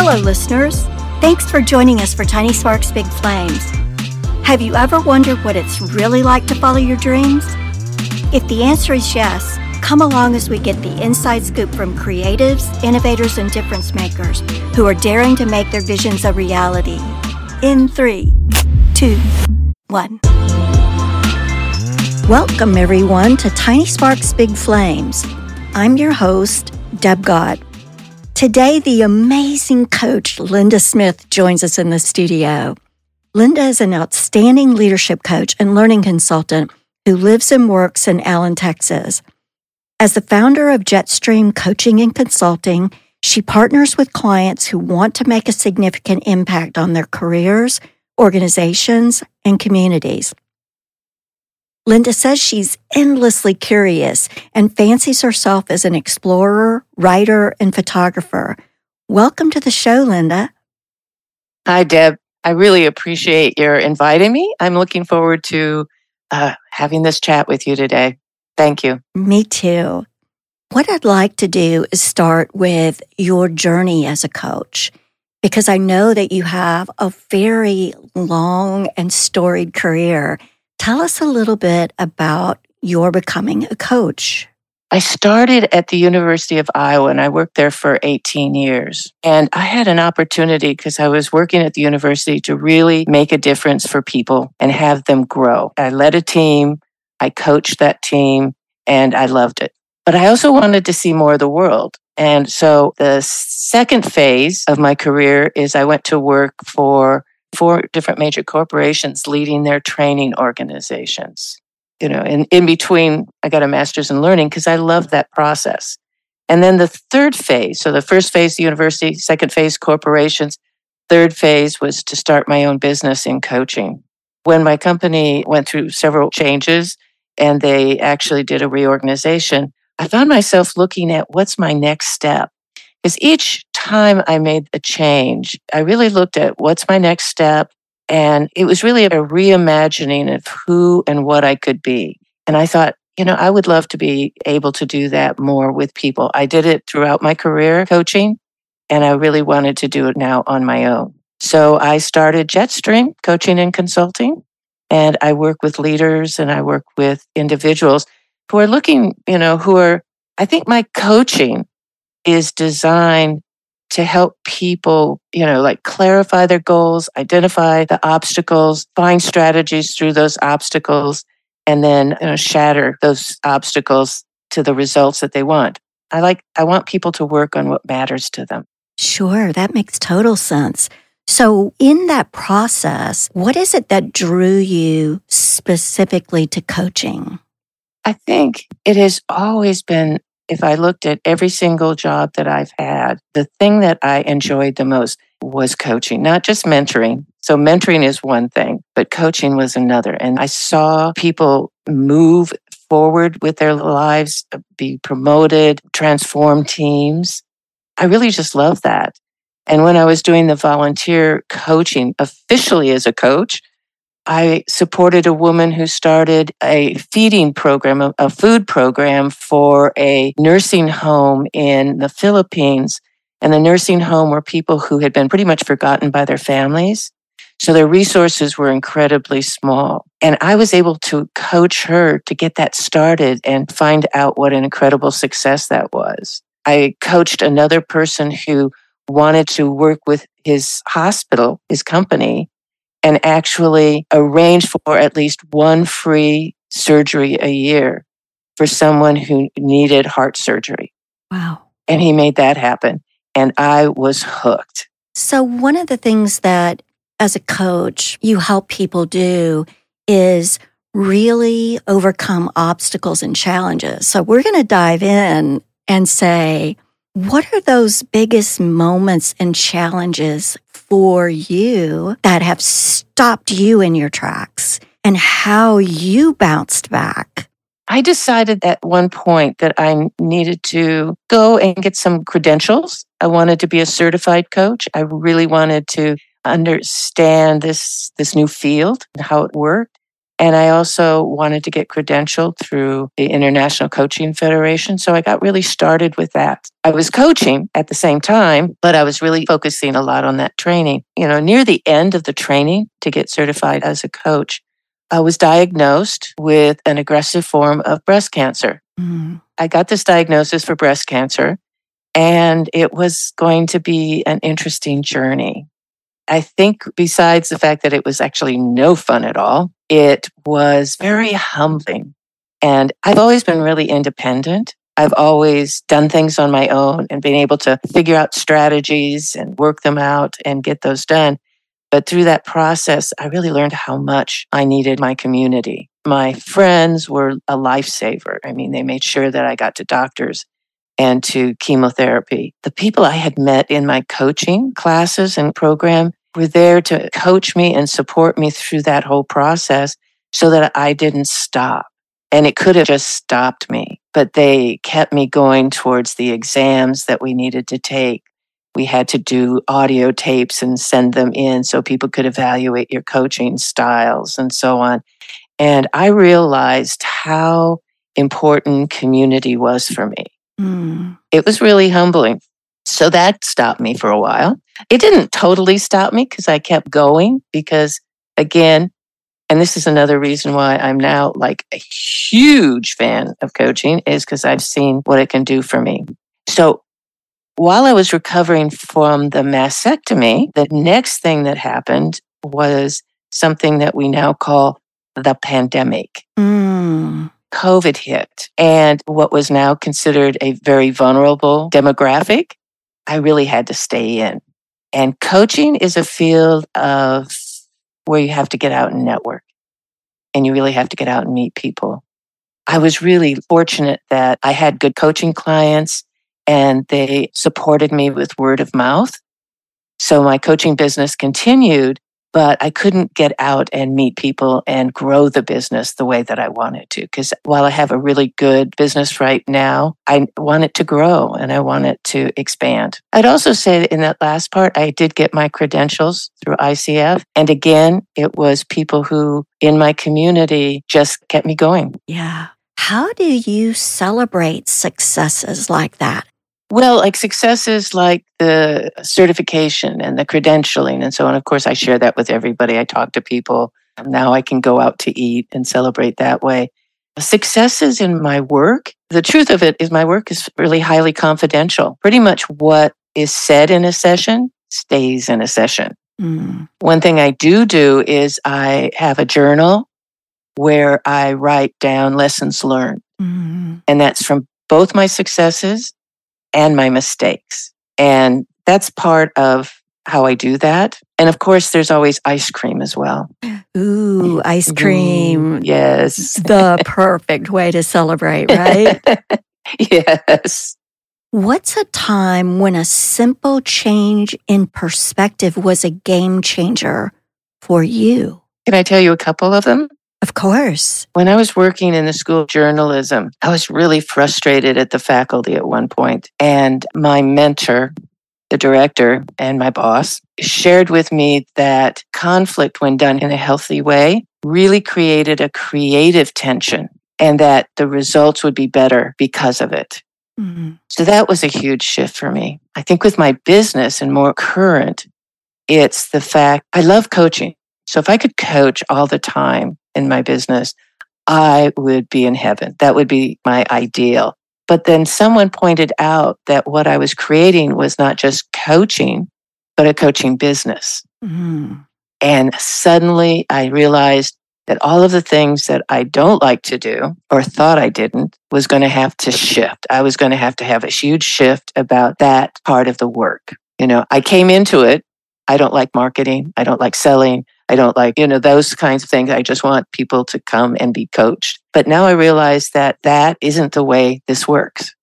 Hello, listeners. Thanks for joining us for Tiny Sparks Big Flames. Have you ever wondered what it's really like to follow your dreams? If the answer is yes, come along as we get the inside scoop from creatives, innovators, and difference makers who are daring to make their visions a reality. In three, two, one. Welcome, everyone, to Tiny Sparks Big Flames. I'm your host, Deb Gott. Today, the amazing coach Linda Smith joins us in the studio. Linda is an outstanding leadership coach and learning consultant who lives and works in Allen, Texas. As the founder of Jetstream Coaching and Consulting, she partners with clients who want to make a significant impact on their careers, organizations, and communities. Linda says she's endlessly curious and fancies herself as an explorer, writer, and photographer. Welcome to the show, Linda. Hi, Deb. I really appreciate your inviting me. I'm looking forward to uh, having this chat with you today. Thank you. Me too. What I'd like to do is start with your journey as a coach, because I know that you have a very long and storied career Tell us a little bit about your becoming a coach. I started at the University of Iowa and I worked there for 18 years. And I had an opportunity because I was working at the university to really make a difference for people and have them grow. I led a team, I coached that team, and I loved it. But I also wanted to see more of the world. And so the second phase of my career is I went to work for four different major corporations leading their training organizations. You know, and in between, I got a master's in learning because I love that process. And then the third phase, so the first phase, the university, second phase, corporations, third phase was to start my own business in coaching. When my company went through several changes and they actually did a reorganization, I found myself looking at what's my next step. Each time I made a change, I really looked at what's my next step. And it was really a reimagining of who and what I could be. And I thought, you know, I would love to be able to do that more with people. I did it throughout my career coaching, and I really wanted to do it now on my own. So I started Jetstream Coaching and Consulting, and I work with leaders and I work with individuals who are looking, you know, who are, I think my coaching is designed to help people, you know, like clarify their goals, identify the obstacles, find strategies through those obstacles, and then you know, shatter those obstacles to the results that they want. I like, I want people to work on what matters to them. Sure, that makes total sense. So, in that process, what is it that drew you specifically to coaching? I think it has always been if I looked at every single job that I've had, the thing that I enjoyed the most was coaching, not just mentoring. So, mentoring is one thing, but coaching was another. And I saw people move forward with their lives, be promoted, transform teams. I really just love that. And when I was doing the volunteer coaching officially as a coach, I supported a woman who started a feeding program, a, a, food program for a nursing home in the Philippines. And the nursing home were people who had been pretty much forgotten by their families. So their resources were incredibly small. And I was able to coach her to get that started and find out what an incredible success that was. I coached another person who wanted to work with his hospital, his company, and actually arrange for at least one free surgery a year for someone who needed heart surgery. Wow. And he made that happen. And I was hooked. So, one of the things that as a coach you help people do is really overcome obstacles and challenges. So, we're going to dive in and say, what are those biggest moments and challenges for you that have stopped you in your tracks and how you bounced back? I decided at one point that I needed to go and get some credentials. I wanted to be a certified coach. I really wanted to understand this this new field and how it worked. And I also wanted to get credentialed through the International Coaching Federation. So I got really started with that. I was coaching at the same time, but I was really focusing a lot on that training. You know, near the end of the training to get certified as a coach, I was diagnosed with an aggressive form of breast cancer. Mm. I got this diagnosis for breast cancer, and it was going to be an interesting journey. I think, besides the fact that it was actually no fun at all, it was very humbling. And I've always been really independent. I've always done things on my own and been able to figure out strategies and work them out and get those done. But through that process, I really learned how much I needed my community. My friends were a lifesaver. I mean, they made sure that I got to doctors and to chemotherapy. The people I had met in my coaching classes and program were there to coach me and support me through that whole process so that I didn't stop. And it could have just stopped me, but they kept me going towards the exams that we needed to take. We had to do audio tapes and send them in so people could evaluate your coaching styles and so on. And I realized how important community was for me. Mm. It was really humbling. So that stopped me for a while. It didn't totally stop me because I kept going because again, and this is another reason why I'm now like a huge fan of coaching is because I've seen what it can do for me. So while I was recovering from the mastectomy, the next thing that happened was something that we now call the pandemic. Mm. COVID hit and what was now considered a very vulnerable demographic, I really had to stay in. And coaching is a field of where you have to get out and network and you really have to get out and meet people. I was really fortunate that I had good coaching clients and they supported me with word of mouth. So my coaching business continued, but I couldn't get out and meet people and grow the business the way that I wanted to. Because while I have a really good business right now, I want it to grow and I want it to expand. I'd also say in that last part, I did get my credentials through ICF. And again, it was people who in my community just kept me going. Yeah. How do you celebrate successes like that? Well, like successes like the certification and the credentialing and so on. Of course, I share that with everybody. I talk to people. Now I can go out to eat and celebrate that way. Successes in my work, the truth of it is my work is really highly confidential. Pretty much what is said in a session stays in a session. Mm. One thing I do do is I have a journal where I write down lessons learned. Mm. And that's from both my successes and my mistakes. And that's part of how I do that. And of course, there's always ice cream as well. Ooh, ice cream. Ooh, yes. The perfect way to celebrate, right? yes. What's a time when a simple change in perspective was a game changer for you? Can I tell you a couple of them? Of course. When I was working in the school of journalism, I was really frustrated at the faculty at one point. And my mentor, the director, and my boss shared with me that conflict, when done in a healthy way, really created a creative tension and that the results would be better because of it. Mm-hmm. So that was a huge shift for me. I think with my business and more current, it's the fact I love coaching. So if I could coach all the time in my business, I would be in heaven. That would be my ideal. But then someone pointed out that what I was creating was not just coaching, but a coaching business. Mm. And suddenly I realized that all of the things that I don't like to do or thought I didn't was going to have to shift. I was going to have to have a huge shift about that part of the work. You know, I came into it. I don't like marketing. I don't like selling. I don't like, you know, those kinds of things. I just want people to come and be coached. But now I realize that that isn't the way this works.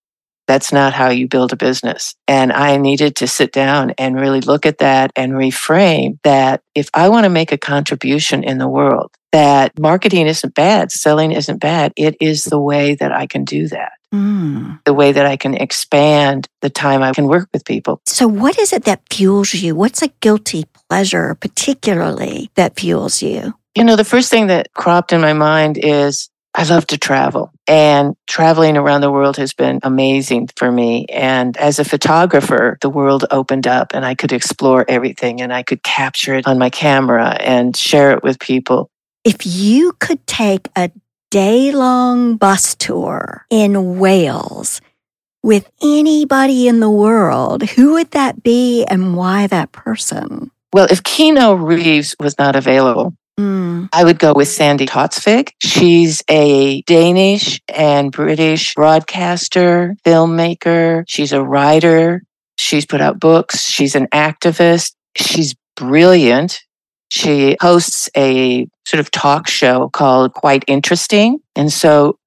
That's not how you build a business. And I needed to sit down and really look at that and reframe that if I want to make a contribution in the world, that marketing isn't bad, selling isn't bad. It is the way that I can do that. Mm. The way that I can expand the time I can work with people. So, what is it that fuels you? What's a guilty pleasure, particularly, that fuels you? You know, the first thing that cropped in my mind is I love to travel and traveling around the world has been amazing for me. And as a photographer, the world opened up and I could explore everything and I could capture it on my camera and share it with people. If you could take a day long bus tour in Wales with anybody in the world, who would that be and why that person? Well, if Keanu Reeves was not available, Mm. I would go with Sandi Toksvig. She's a Danish and British broadcaster, filmmaker. She's a writer. She's put out books. She's an activist. She's brilliant. She hosts a sort of talk show called Quite Interesting. And so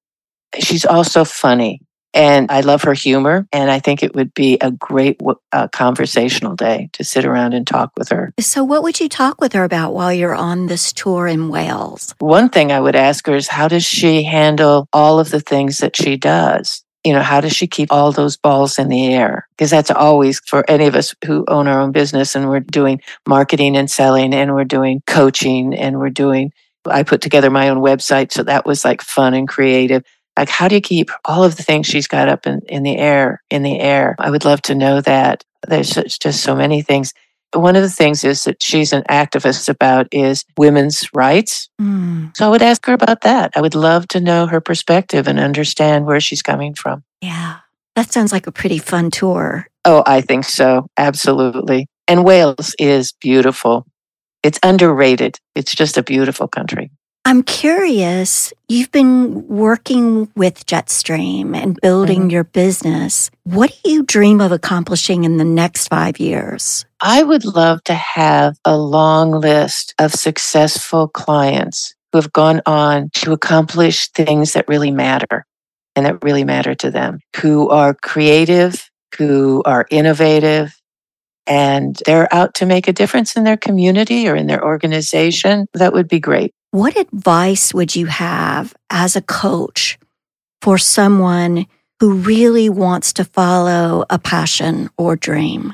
she's also funny. And I love her humor. And I think it would be a great uh, conversational day to sit around and talk with her. So, what would you talk with her about while you're on this tour in Wales? One thing I would ask her is how does she handle all of the things that she does? You know, how does she keep all those balls in the air? Because that's always for any of us who own our own business and we're doing marketing and selling and we're doing coaching and we're doing, I put together my own website. So that was like fun and creative like, how do you keep all of the things she's got up in, in the air, in the air? I would love to know that. There's just so many things. One of the things is that she's an activist about is women's rights. Mm. So I would ask her about that. I would love to know her perspective and understand where she's coming from. Yeah. That sounds like a pretty fun tour. Oh, I think so. Absolutely. And Wales is beautiful. It's underrated. It's just a beautiful country. I'm curious, you've been working with Jetstream and building mm-hmm. your business. What do you dream of accomplishing in the next five years? I would love to have a long list of successful clients who have gone on to accomplish things that really matter and that really matter to them, who are creative, who are innovative, and they're out to make a difference in their community or in their organization. That would be great. What advice would you have as a coach for someone who really wants to follow a passion or dream?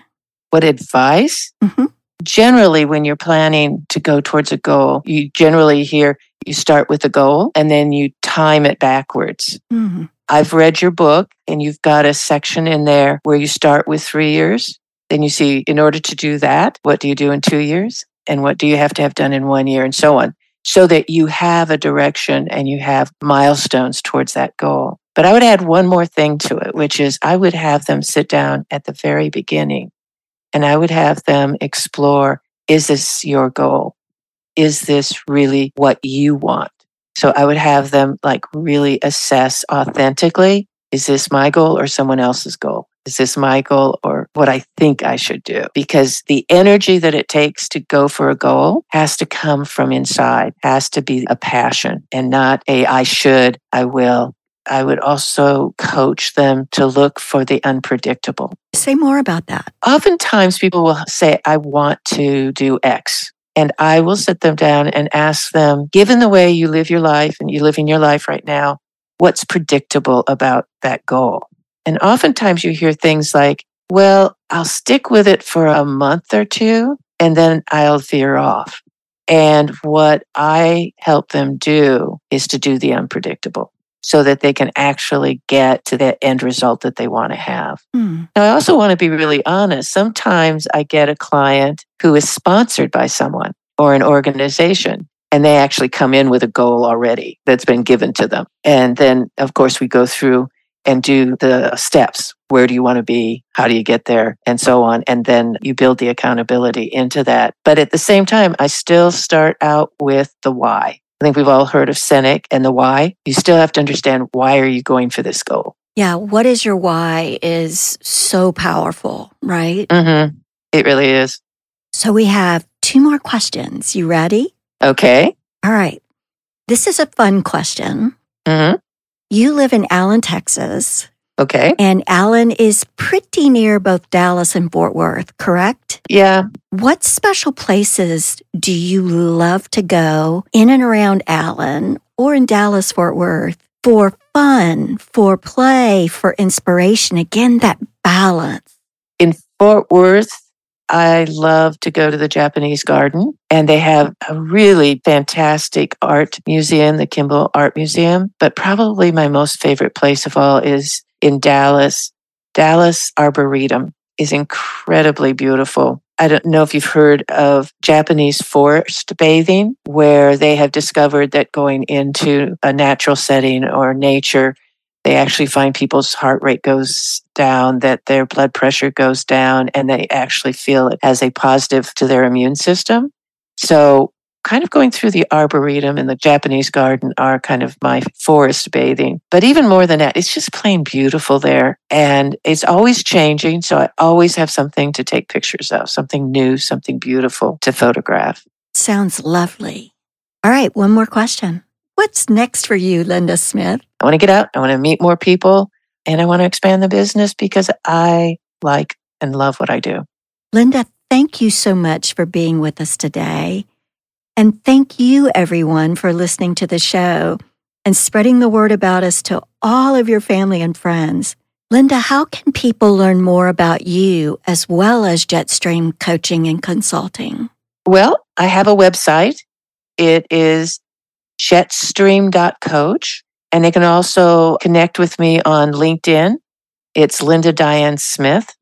What advice? Mm-hmm. Generally, when you're planning to go towards a goal, you generally hear you start with a goal and then you time it backwards. Mm-hmm. I've read your book and you've got a section in there where you start with three years. Then you see, in order to do that, what do you do in two years? And what do you have to have done in one year and so on? So that you have a direction and you have milestones towards that goal. But I would add one more thing to it, which is I would have them sit down at the very beginning and I would have them explore is this your goal? Is this really what you want? So I would have them like really assess authentically is this my goal or someone else's goal? Is this my goal or what I think I should do? Because the energy that it takes to go for a goal has to come from inside, has to be a passion and not a I should, I will. I would also coach them to look for the unpredictable. Say more about that. Oftentimes people will say, I want to do X. And I will sit them down and ask them, given the way you live your life and you live in your life right now, what's predictable about that goal? And oftentimes you hear things like, well, I'll stick with it for a month or two and then I'll veer off. And what I help them do is to do the unpredictable so that they can actually get to the end result that they want to have. Mm. Now, I also want to be really honest. Sometimes I get a client who is sponsored by someone or an organization and they actually come in with a goal already that's been given to them. And then, of course, we go through and do the steps. Where do you want to be? How do you get there? And so on. And then you build the accountability into that. But at the same time, I still start out with the why. I think we've all heard of Sinek and the why. You still have to understand why are you going for this goal? Yeah. What is your why is so powerful, right? Mm-hmm. It really is. So we have two more questions. You ready? Okay. All right. This is a fun question. Mm-hmm. You live in Allen, Texas. Okay. And Allen is pretty near both Dallas and Fort Worth, correct? Yeah. What special places do you love to go in and around Allen or in Dallas, Fort Worth for fun, for play, for inspiration? Again, that balance. In Fort Worth, I love to go to the Japanese garden and they have a really fantastic art museum, the Kimbell Art Museum. But probably my most favorite place of all is in Dallas. Dallas Arboretum is incredibly beautiful. I don't know if you've heard of Japanese forest bathing, where they have discovered that going into a natural setting or nature, they actually find people's heart rate goes down, that their blood pressure goes down, and they actually feel it as a positive to their immune system. So kind of going through the arboretum and the Japanese garden are kind of my forest bathing. But even more than that, it's just plain beautiful there. And it's always changing. So I always have something to take pictures of, something new, something beautiful to photograph. Sounds lovely. All right, one more question. What's next for you, Linda Smith? I want to get out, I want to meet more people, and I want to expand the business because I like and love what I do. Linda, thank you so much for being with us today. And thank you, everyone, for listening to the show and spreading the word about us to all of your family and friends. Linda, how can people learn more about you as well as Jetstream coaching and consulting? Well, I have a website. It is jetstream.coach. And they can also connect with me on LinkedIn. It's Linda Diane Smith.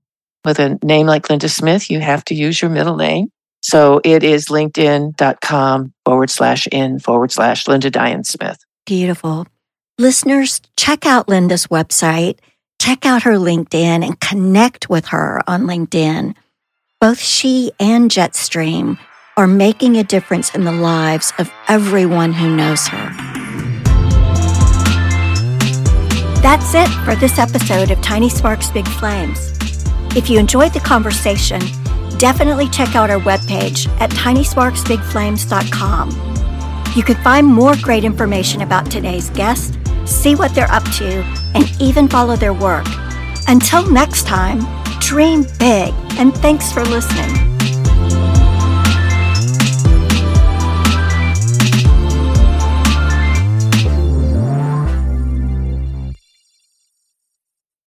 With a name like Linda Smith, you have to use your middle name. So it is linkedin.com forward slash in forward slash Linda Diane Smith. Beautiful. Listeners, check out Linda's website, check out her LinkedIn, and connect with her on LinkedIn. Both she and Jetstream are making a difference in the lives of everyone who knows her. That's it for this episode of Tiny Sparks Big Flames. If you enjoyed the conversation, definitely check out our webpage at tinysparksbigflames.com. You can find more great information about today's guest, see what they're up to, and even follow their work. Until next time, dream big, and thanks for listening.